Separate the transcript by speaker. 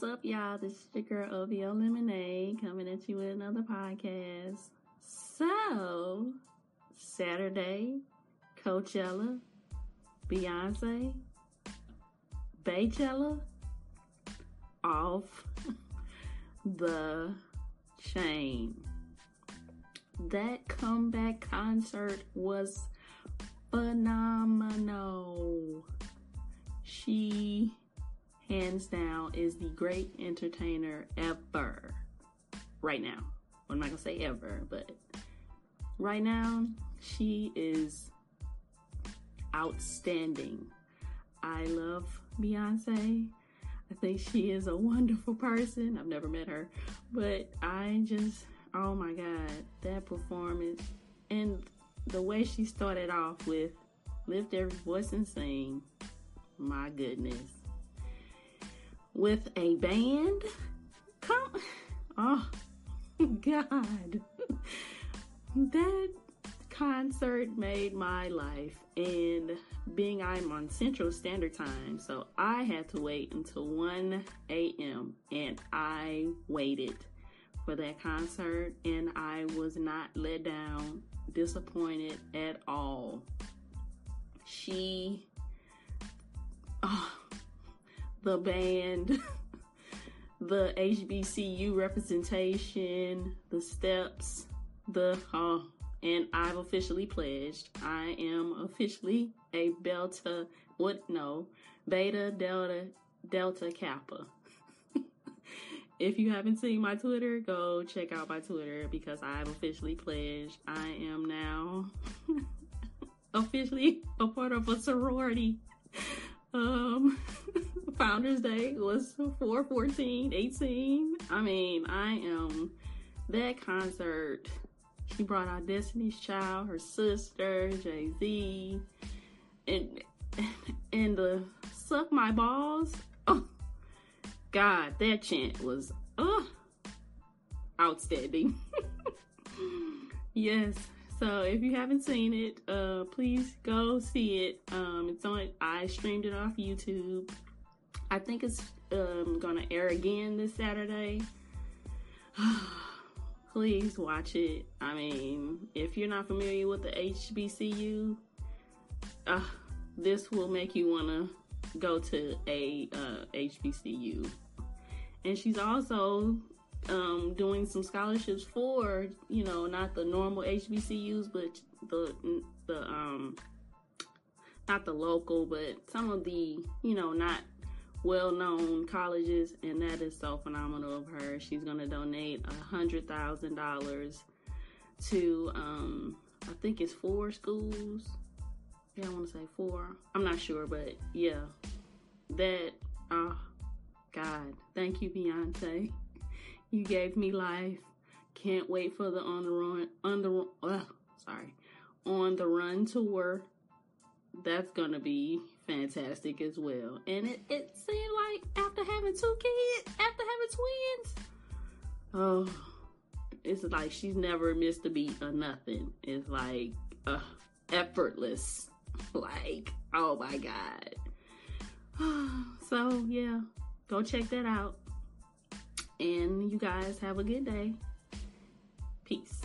Speaker 1: What's up, y'all? This is your girl OVO Lemonade coming at you with another podcast. So, Saturday, Coachella, Beyonce, Beychella, off the chain. That comeback concert was phenomenal. She hands down, is the great entertainer ever. Right now. I'm not gonna say ever, but right now, she is outstanding. I love Beyonce. I think she is a wonderful person. I've never met her, but I just, oh my God, that performance and the way she started off with lift every voice and sing. My goodness with a band. Come, oh God, that concert made my life. And being I'm on Central Standard Time, so I had to wait until 1 a.m. and I waited for that concert, and I was not let down, disappointed at all. She, the band, the HBCU representation, the steps, the uh, and I've officially pledged. I am officially a Delta. What? No, Beta Delta Delta Kappa. if you haven't seen my Twitter, go check out my Twitter because I've officially pledged. I am now officially a part of a sorority. Um, Founders Day was 4 14, 18. I mean, I am that concert. She brought out Destiny's Child, her sister, Jay Z, and and the suck my balls. Oh, God, that chant was oh outstanding. yes, so if you haven't seen it, uh, please go see it. Um, it's on. I streamed it off YouTube. I think it's um, gonna air again this Saturday. please watch it. I mean, if you're not familiar with the HBCU, uh, this will make you wanna go to a uh, HBCU. And she's also um, doing some scholarships for you know not the normal HBCUs, but the the um not the local, but some of the you know not well known colleges, and that is so phenomenal of her. She's gonna donate a hundred thousand dollars to um I think it's four schools. Yeah, I want to say four. I'm not sure, but yeah, that. Oh God, thank you, Beyonce. You gave me life. Can't wait for the on the run on the uh, sorry on the run tour. That's gonna be fantastic as well. And it, it seemed like after having two kids, after having twins, oh, it's like she's never missed a beat or nothing. It's like uh, effortless. Like, oh my God. so yeah, go check that out. And you guys have a good day. Peace.